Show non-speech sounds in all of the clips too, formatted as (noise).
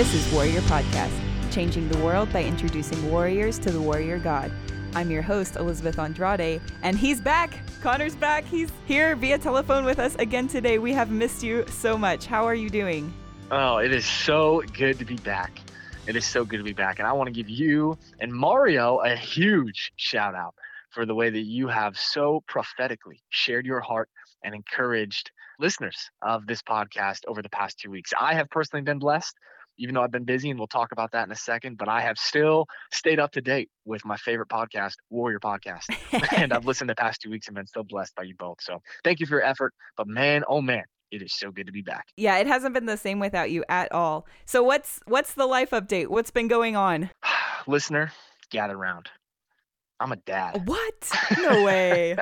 This is Warrior Podcast, changing the world by introducing warriors to the warrior God. I'm your host, Elizabeth Andrade, and he's back. Connor's back. He's here via telephone with us again today. We have missed you so much. How are you doing? Oh, it is so good to be back. It is so good to be back. And I want to give you and Mario a huge shout out for the way that you have so prophetically shared your heart and encouraged listeners of this podcast over the past two weeks. I have personally been blessed, even though I've been busy, and we'll talk about that in a second, but I have still stayed up to date with my favorite podcast, Warrior Podcast. (laughs) and I've listened the past two weeks and been so blessed by you both. So thank you for your effort. But man, oh man, it is so good to be back. Yeah, it hasn't been the same without you at all. So what's what's the life update? What's been going on? (sighs) Listener, gather round. I'm a dad. What? (laughs) No way.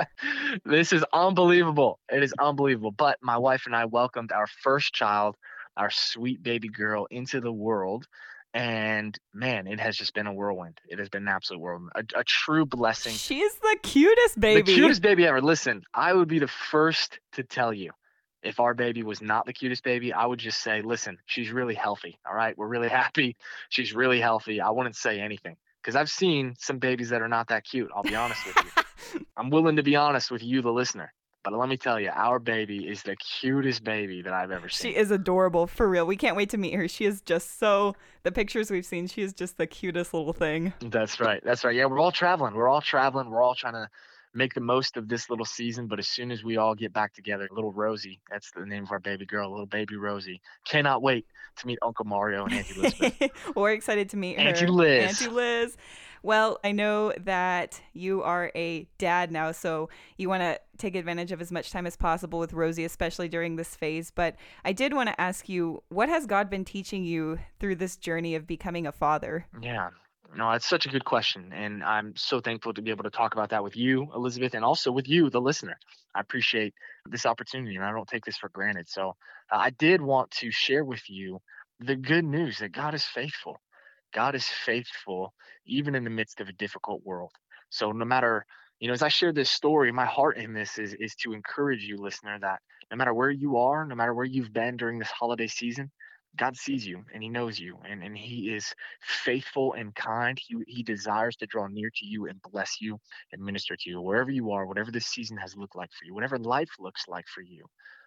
this is unbelievable. It is unbelievable. But my wife and I welcomed our first child, our sweet baby girl, into the world. And man, it has just been a whirlwind. It has been an absolute whirlwind. A, a true blessing. She's the cutest baby. The cutest baby ever. Listen, I would be the first to tell you if our baby was not the cutest baby, I would just say, listen, she's really healthy. All right. We're really (laughs) happy. She's really healthy. I wouldn't say anything because I've seen some babies that are not that cute. I'll be honest with you. (laughs) I'm willing to be honest with you, the listener. But let me tell you, our baby is the cutest baby that I've ever seen. She is adorable, for real. We can't wait to meet her. She is just so, the pictures we've seen, she is just the cutest little thing. That's right. That's right. Yeah, we're all traveling. We're all traveling. We're all trying to make the most of this little season. But as soon as we all get back together, little Rosie, that's the name of our baby girl, little baby Rosie, cannot wait to meet Uncle Mario and Auntie (laughs) Elizabeth. We're excited to meet Auntie her. Liz. Auntie Liz. Well, I know that you are a dad now, so you want to take advantage of as much time as possible with Rosie, especially during this phase. But I did want to ask you, what has God been teaching you through this journey of becoming a father? Yeah, no, that's such a good question. And I'm so thankful to be able to talk about that with you, Elizabeth, and also with you, the listener. I appreciate this opportunity and I don't take this for granted. So uh, I did want to share with you the good news that God is faithful. God is faithful even in the midst of a difficult world. So no matter, you know, as I share this story, my heart in this is is to encourage you, listener, that no matter where you are, no matter where you've been during this holiday season, God sees you and he knows you and, and he is faithful and kind. He, he desires to draw near to you and bless you and minister to you wherever you are, whatever this season has looked like for you, whatever life looks like for you.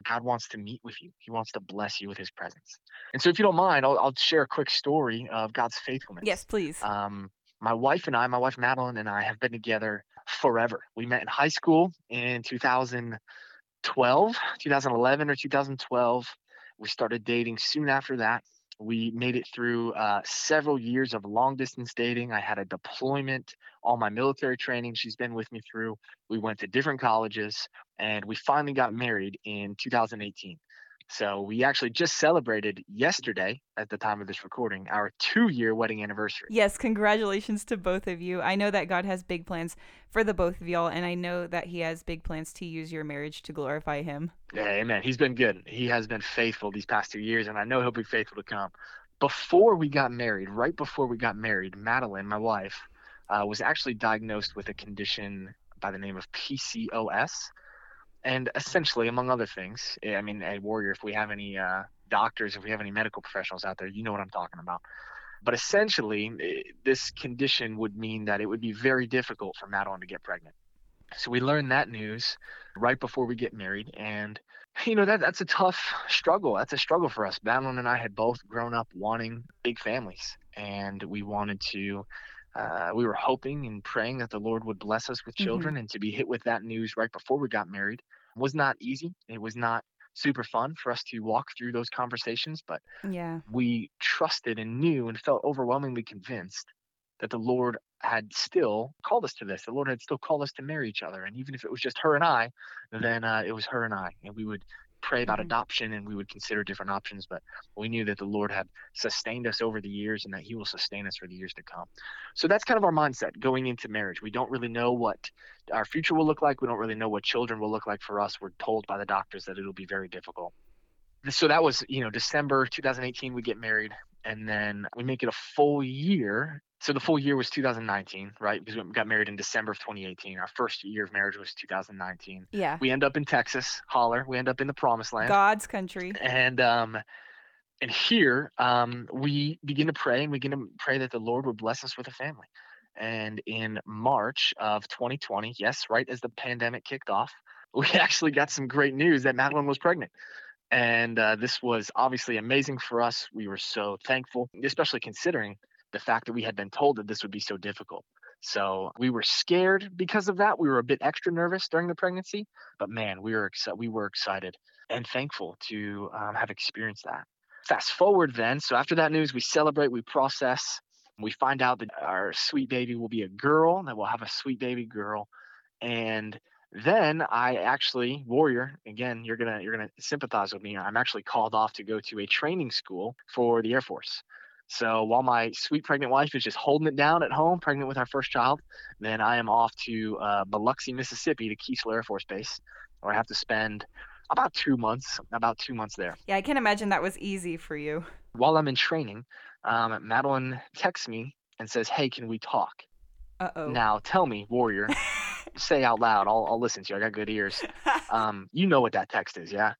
God wants to meet with you. He wants to bless you with his presence. And so if you don't mind, I'll, I'll share a quick story of God's faithfulness. Yes, please. Um, my wife and I, my wife Madeline and I have been together forever. We met in high school in 2012, 2011 or 2012 we started dating soon after that. We made it through uh, several years of long distance dating. I had a deployment, all my military training she's been with me through. We went to different colleges and we finally got married in 2018. So we actually just celebrated yesterday, at the time of this recording, our two year wedding anniversary. Yes, congratulations to both of you. I know that God has big plans for the both of y'all, and I know that He has big plans to use your marriage to glorify Him. Yeah, amen. He's been good. He has been faithful these past two years, and I know He'll be faithful to come. Before we got married, right before we got married, Madeline, my wife, uh, was actually diagnosed with a condition by the name of PCOS and essentially, among other things, eh, I mean, a warrior, if we have any uh, doctors, if we have any medical professionals out there, you know what I'm talking about. But essentially, eh, this condition would mean that it would be very difficult for Madeline to get pregnant. So we learned that news right before we get married, and you know that that's a tough struggle. That's a struggle for us. Madeline and I had both grown up wanting big families, and we wanted to uh, we were hoping and praying that the Lord would bless us with mm-hmm. children, mm-hmm. and to be hit with that news right before we got married was not easy. It was not super fun for us to walk through those conversations, but yeah, we trusted and knew and felt overwhelmingly convinced that the Lord had still called us to this. The Lord had still called us to marry each other, and even if it was just her and I, then uh, it was her and I, and we would pray about mm-hmm. adoption and we would consider different options, but we knew that the Lord had sustained us over the years and that He will sustain us for the years to come. So that's kind of our mindset going into marriage. We don't really know what our future will look like. We don't really know what children will look like for us. We're told by the doctors that it'll be very difficult. So that was, you know, December 2018, we get married and then we make it a full year so the full year was 2019, right? Because we got married in December of 2018. Our first year of marriage was 2019. Yeah. We end up in Texas, holler. We end up in the promised land. God's country. And um, and here um, we begin to pray and we begin to pray that the Lord would bless us with a family. And in March of 2020, yes, right as the pandemic kicked off, (laughs) we actually got some great news that Madeline was pregnant. And uh, this was obviously amazing for us. We were so thankful, especially considering the fact that we had been told that this would be so difficult. So we were scared because of that. We were a bit extra nervous during the pregnancy, but man, we were. We were excited and thankful to um, have experienced that. Fast forward then. So after that news, we celebrate, we process, we find out that our sweet baby will be a girl, that we'll have a sweet baby girl, and then I actually warrior again. You're gonna you're gonna sympathize with me. I'm actually called off to go to a training school for the Air Force. So while my sweet pregnant wife is just holding it down at home, pregnant with our first child, then I am off to uh, Biloxi, Mississippi, to Keesler Air Force Base, where I have to spend about two months. About two months there. Yeah, I can imagine that was easy for you. While I'm in training, um, Madeline texts me and says, "Hey, can we talk?" Uh oh. Now tell me, warrior, (laughs) say out loud. I'll, I'll listen to you. I got good ears. (laughs) Um, you know what that text is, yeah?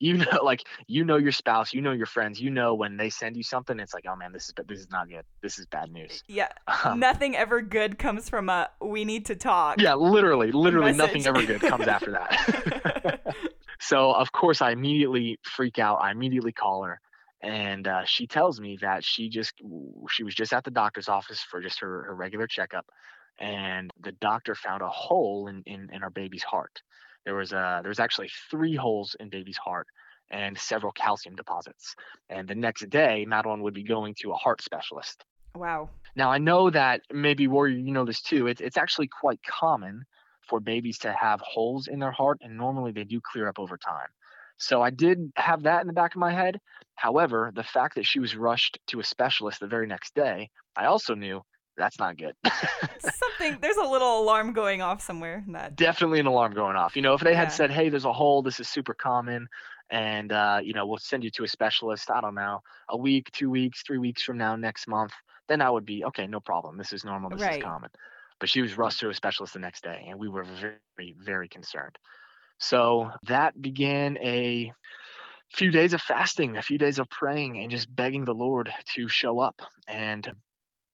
You know, (laughs) like you know your spouse, you know your friends, you know when they send you something, it's like, oh man, this is this is not good. This is bad news. Yeah. Um, nothing ever good comes from a we need to talk. Yeah, literally, literally nothing ever good comes after that. (laughs) so of course I immediately freak out. I immediately call her and uh, she tells me that she just she was just at the doctor's office for just her, her regular checkup and the doctor found a hole in, in, in our baby's heart there was a there was actually three holes in baby's heart and several calcium deposits. And the next day madeline would be going to a heart specialist. Wow. Now i know that maybe warrior you know this too it's, it's actually quite common for babies to have holes in their heart and normally they do clear up over time. So I did have that in the back of my head. However, the fact that she was rushed to a specialist the very next day, I also knew that's not good. (laughs) Something there's a little alarm going off somewhere. That definitely an alarm going off. You know, if they had said, "Hey, there's a hole. This is super common," and uh, you know, we'll send you to a specialist. I don't know, a week, two weeks, three weeks from now, next month, then I would be okay. No problem. This is normal. This right. is common. But she was rushed to a specialist the next day, and we were very, very concerned. So that began a few days of fasting, a few days of praying, and just begging the Lord to show up and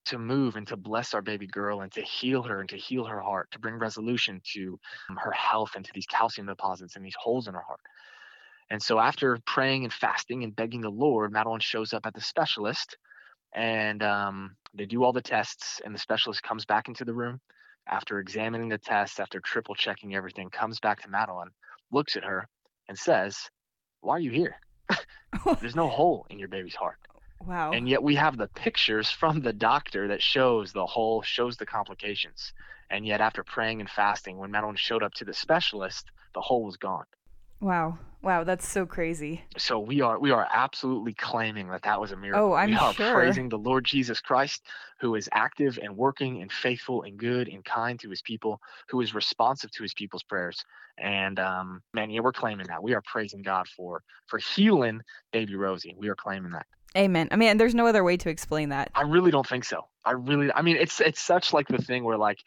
to move and to bless our baby girl and to heal her and to heal her heart, to bring resolution to um, her health and to these calcium deposits and these holes in her heart. And so, after praying and fasting and begging the Lord, Madeline shows up at the specialist and um, they do all the tests, and the specialist comes back into the room after examining the tests, after triple checking everything, comes back to Madeline, looks at her, and says, Why are you here? (laughs) There's no hole in your baby's heart. Wow. And yet we have the pictures from the doctor that shows the hole, shows the complications. And yet, after praying and fasting, when Madeline showed up to the specialist, the hole was gone. Wow. Wow, that's so crazy. So we are we are absolutely claiming that that was a miracle. Oh, I'm we are sure. praising the Lord Jesus Christ, who is active and working and faithful and good and kind to His people, who is responsive to His people's prayers. And um, man, yeah, we're claiming that. We are praising God for for healing baby Rosie. We are claiming that. Amen. I mean, there's no other way to explain that. I really don't think so. I really, I mean, it's it's such like the thing where like,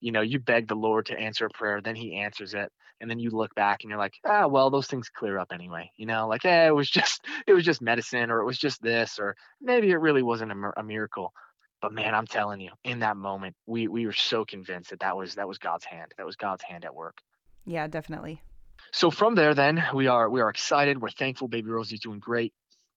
you know, you beg the Lord to answer a prayer, then He answers it and then you look back and you're like ah well those things clear up anyway you know like eh, it was just (laughs) it was just medicine or it was just this or maybe it really wasn't a, a miracle but man i'm telling you in that moment we we were so convinced that that was that was god's hand that was god's hand at work yeah definitely so from there then we are we are excited we're thankful baby rosie's doing great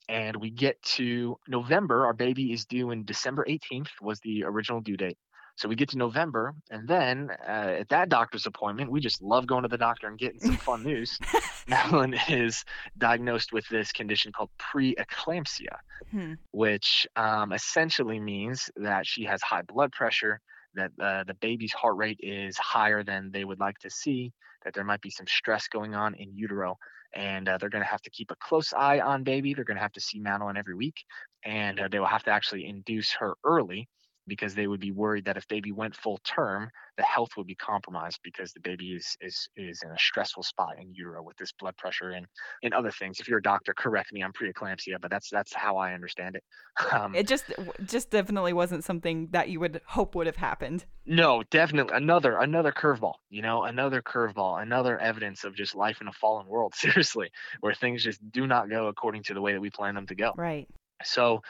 and we get to november our baby is due in december 18th was the original due date so we get to November, and then uh, at that doctor's appointment, we just love going to the doctor and getting some fun news. (laughs) Madeline is diagnosed with this condition called preeclampsia, hmm. which um, essentially means that she has high blood pressure, that uh, the baby's heart rate is higher than they would like to see, that there might be some stress going on in utero, and uh, they're going to have to keep a close eye on baby. They're going to have to see Madeline every week, and uh, they will have to actually induce her early because they would be worried that if baby went full term, the health would be compromised because the baby is is is in a stressful spot in utero with this blood pressure and and other things. If you're a doctor, correct me. I'm preeclampsia, but that's that's how I understand it. (laughs) Um, it just just definitely wasn't something that you would hope would have happened. No, definitely another another curveball. You know, another curveball, another evidence of just life in a fallen world. (laughs) Seriously, where things just do not go according to the way that we plan them to go. Right. So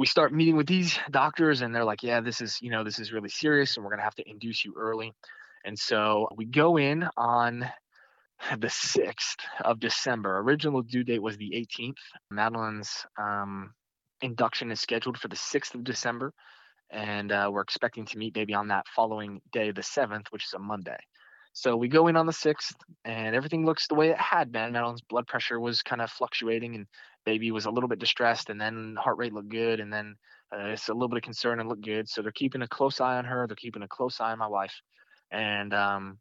we start meeting with these doctors and they're like yeah this is you know this is really serious and we're going to have to induce you early. And so we go in on the 6th of december. Original due date was the 18th madeline's um, induction is scheduled for the 6th of december and uh, we're expecting to meet baby on that following day the 7th which is a monday so we go in on the 6th and everything looks the way it had been. Madeline's blood pressure was kind of fluctuating and baby was a little bit distressed and then heart rate looked good and then uh, it's a little bit of concern and looked good. So they're keeping a close eye on her they're keeping a close eye on my wife and um,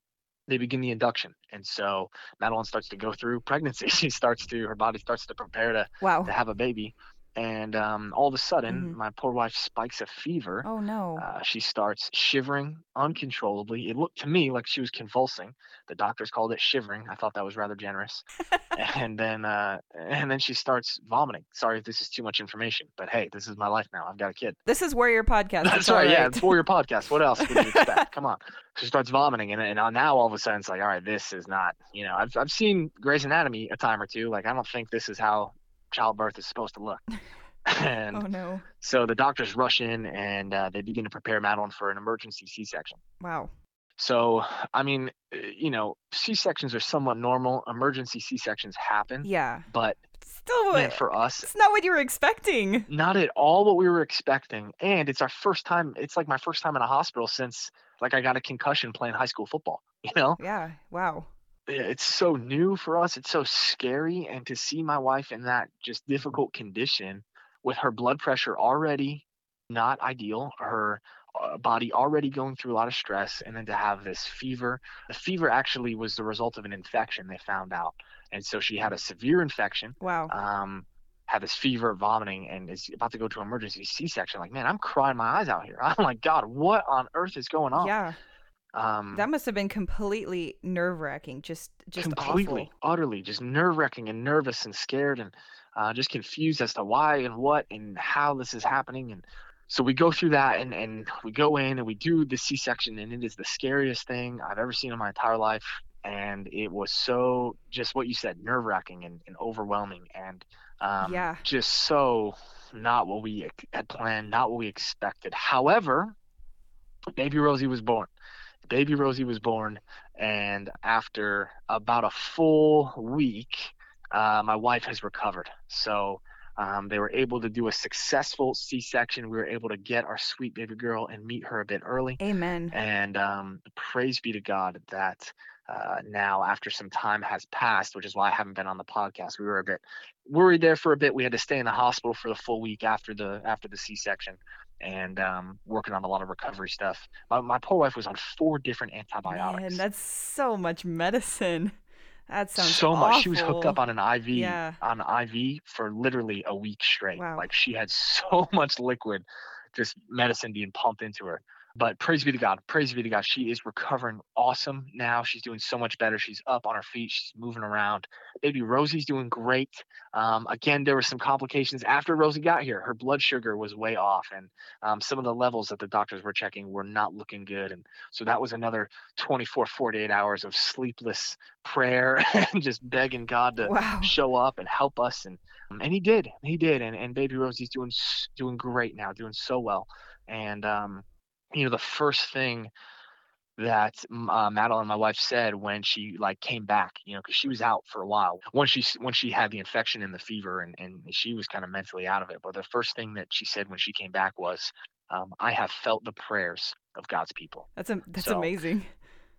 they begin the induction. And so madeline starts to go through pregnancy. (laughs) She starts to her body starts to prepare to, wow. to have a baby and um, all of a sudden mm-hmm. my poor wife spikes a fever. Oh no. Uh, she starts shivering uncontrollably. It looked to me like she was convulsing. The doctors called it shivering. I thought that was rather generous. (laughs) And then uh, and then she starts vomiting. Sorry if this is too much information but hey this is my life now. I've got a kid. This is warrior podcast that's right, right, yeah it's warrior podcast. What else would you expect? (laughs) Come on. She starts vomiting and, and now all of a sudden it's like all right this is not you know I've, I've seen Grey's Anatomy a time or two. Like i don't think this is how childbirth is supposed to look. (laughs) and oh no! So the doctors rush in and uh, they begin to prepare Madeline for an emergency C-section. Wow. So I mean, uh, you know, C-sections are somewhat normal. Emergency C-sections happen. Yeah. But still, man, for us, it's not what you were expecting. Not at all what we were expecting, and it's our first time. It's like my first time in a hospital since like I got a concussion playing high school football. (laughs) You know? Yeah. Wow it's so new for us. It's so scary. And to see my wife in that just difficult condition with her blood pressure already not ideal, her uh, body already going through a lot of stress, and then to have this fever. The fever actually was the result of an infection, they found out. And so she had a severe infection. Wow. Um, had this fever, vomiting, and is about to go to emergency C-section. Like, man, I'm crying my eyes out here. (laughs) I'm like, God, what on earth is going on? Yeah. Um, that must have been completely nerve wracking. Just, just completely, awful. utterly, just nerve wracking and nervous and scared and uh, just confused as to why and what and how this is happening. And so we go through that and, and we go in and we do the C section, and it is the scariest thing I've ever seen in my entire life. And it was so just what you said, nerve wracking and, and overwhelming, and um, yeah, just so not what we had planned, not what we expected. However, baby Rosie was born baby Rosie was born, and after about a full week, uh, my wife has recovered. So um, they were able to do a successful C-section. We were able to get our sweet baby girl and meet her a bit early. Amen. And um, praise be to God that uh, now, after some time has passed, which is why I haven't been on the podcast, we were a bit worried there for a bit. We had to stay in the hospital for the full week after the after the C-section and um, working on a lot of recovery stuff. My, my poor wife was on four different antibiotics. Man, that's so much medicine. That sounds so awful. much. She was hooked up on an IV yeah. on an IV for literally a week straight. Wow. Like she had (laughs) so much liquid, just medicine being pumped into her. But praise be to God. Praise be to God. She is recovering awesome now. She's doing so much better. She's up on her feet. She's moving around. Baby Rosie's doing great. Um, again, there were some complications after Rosie got here. Her blood sugar was way off, and um, some of the levels that the doctors were checking were not looking good. And so that was another 24, 48 hours of sleepless prayer (laughs) and just begging God to wow. show up and help us. And and he did. He did. And and baby Rosie's doing doing great now, doing so well. And um, you know the first thing that uh, Madeline, my wife, said when she like came back, you know, because she was out for a while. Once she once she had the infection and the fever, and and she was kind of mentally out of it. But the first thing that she said when she came back was, um, "I have felt the prayers of God's people." That's a, that's so, amazing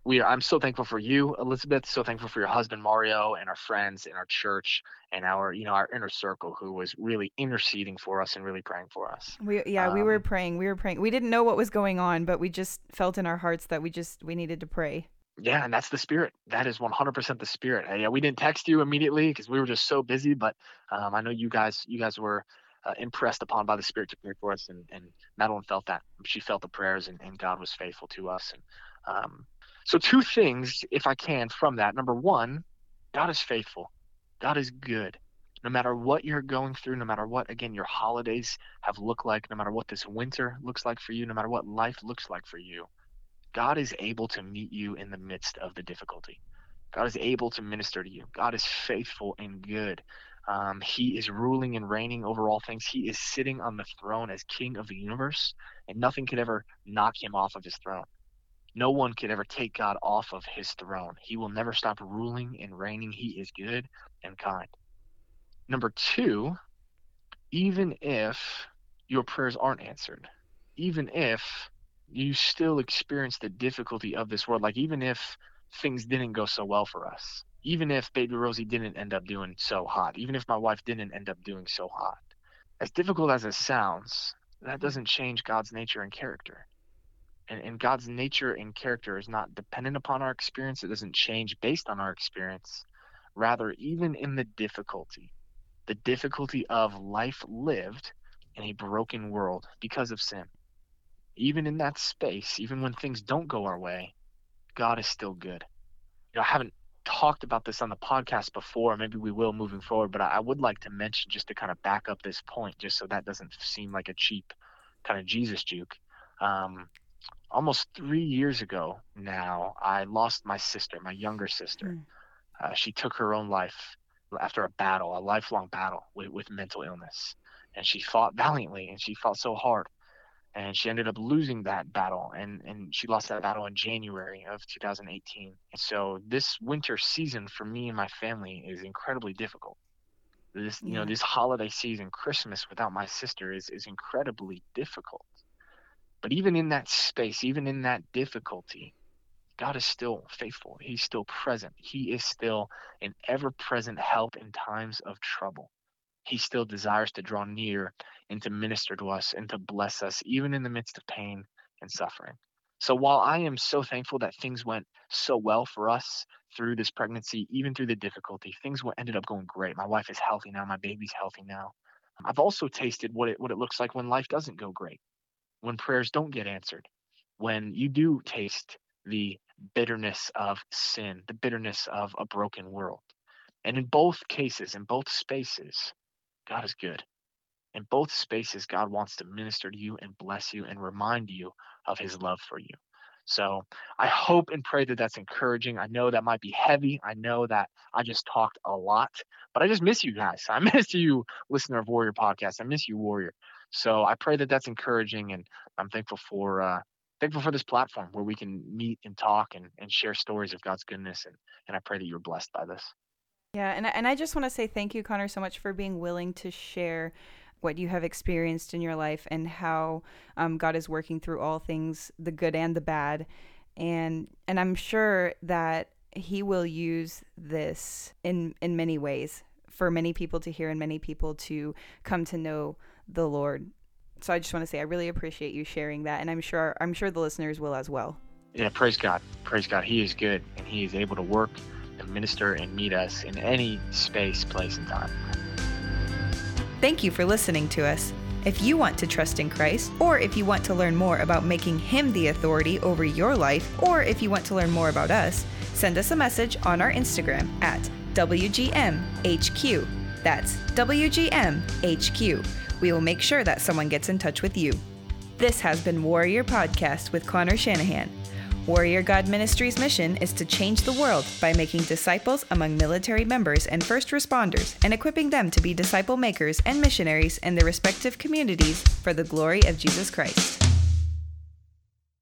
we are, I'm so thankful for you, Elizabeth. So thankful for your husband Mario and our friends in our church and our you know our inner circle who was really interceding for us and really praying for us. We yeah um, we were um, praying. We were praying. We didn't know what was going on, but we just felt in our hearts that we just we needed to pray. Yeah, and that's the spirit. That is 100% the spirit. Yeah, we didn't text you immediately because we were just so busy, but um, I know you guys you guys were uh, impressed upon by the Spirit to pray for us, and, and Madeline felt that. She felt the prayers, and, and God was faithful to us. And um, so, two things, if I can, from that. Number one, God is faithful. God is good. No matter what you're going through, no matter what, again, your holidays have looked like, no matter what this winter looks like for you, no matter what life looks like for you, God is able to meet you in the midst of the difficulty. God is able to minister to you. God is faithful and good. Um, he is ruling and reigning over all things. He is sitting on the throne as king of the universe, and nothing could ever knock him off of his throne. No one could ever take God off of his throne. He will never stop ruling and reigning. He is good and kind. Number two, even if your prayers aren't answered, even if you still experience the difficulty of this world, like even if things didn't go so well for us, even if baby Rosie didn't end up doing so hot, even if my wife didn't end up doing so hot, as difficult as it sounds, that doesn't change God's nature and character. And, and God's nature and character is not dependent upon our experience. It doesn't change based on our experience. Rather, even in the difficulty, the difficulty of life lived in a broken world because of sin, even in that space, even when things don't go our way, God is still good. You know, I haven't talked about this on the podcast before. Maybe we will moving forward, but I, I would like to mention just to kind of back up this point, just so that doesn't seem like a cheap kind of Jesus juke. Um, almost three years ago now, I lost my sister, my younger sister. Mm. Uh, she took her own life after a battle, a lifelong battle with, with mental illness. And she fought valiantly and she fought so hard and she ended up losing that battle and, and she lost that battle in january of 2018 and so this winter season for me and my family is incredibly difficult this you know this holiday season christmas without my sister is is incredibly difficult but even in that space even in that difficulty god is still faithful he's still present he is still an ever present help in times of trouble he still desires to draw near and to minister to us and to bless us, even in the midst of pain and suffering. So while I am so thankful that things went so well for us through this pregnancy, even through the difficulty, things ended up going great. My wife is healthy now. My baby's healthy now. I've also tasted what it what it looks like when life doesn't go great, when prayers don't get answered, when you do taste the bitterness of sin, the bitterness of a broken world. And in both cases, in both spaces, God is good. In both spaces, God wants to minister to you and bless you and remind you of his love for you. So I hope and pray that that's encouraging. I know that might be heavy. I know that I just talked a lot, but I just miss you guys. (laughs) I miss you, listener of Warrior Podcast. I miss you, Warrior. So I pray that that's encouraging, and I'm thankful for uh, thankful for this platform where we can meet and talk and, and share stories of God's goodness. And, and I pray that you're blessed by this. Yeah, and and I just want to say thank you, Connor, so much for being willing to share what you have experienced in your life and how um, God is working through all things, the good and the bad, and and I'm sure that He will use this in in many ways for many people to hear and many people to come to know the Lord. So I just want to say I really appreciate you sharing that, and I'm sure I'm sure the listeners will as well. Yeah, praise God, praise God. He is good, and He is able to work minister and meet us in any space, place, and time. Thank you for listening to us. If you want to trust in Christ, or if you want to learn more about making Him the authority over your life, or if you want to learn more about us, send us a message on our Instagram at WGMHQ. That's WGMHQ. We will make sure that someone gets in touch with you. This has been Warrior Podcast with Connor Shanahan. Warrior God Ministries' mission is to change the world by making disciples among military members and first responders and equipping them to be disciple makers and missionaries in their respective communities for the glory of Jesus Christ.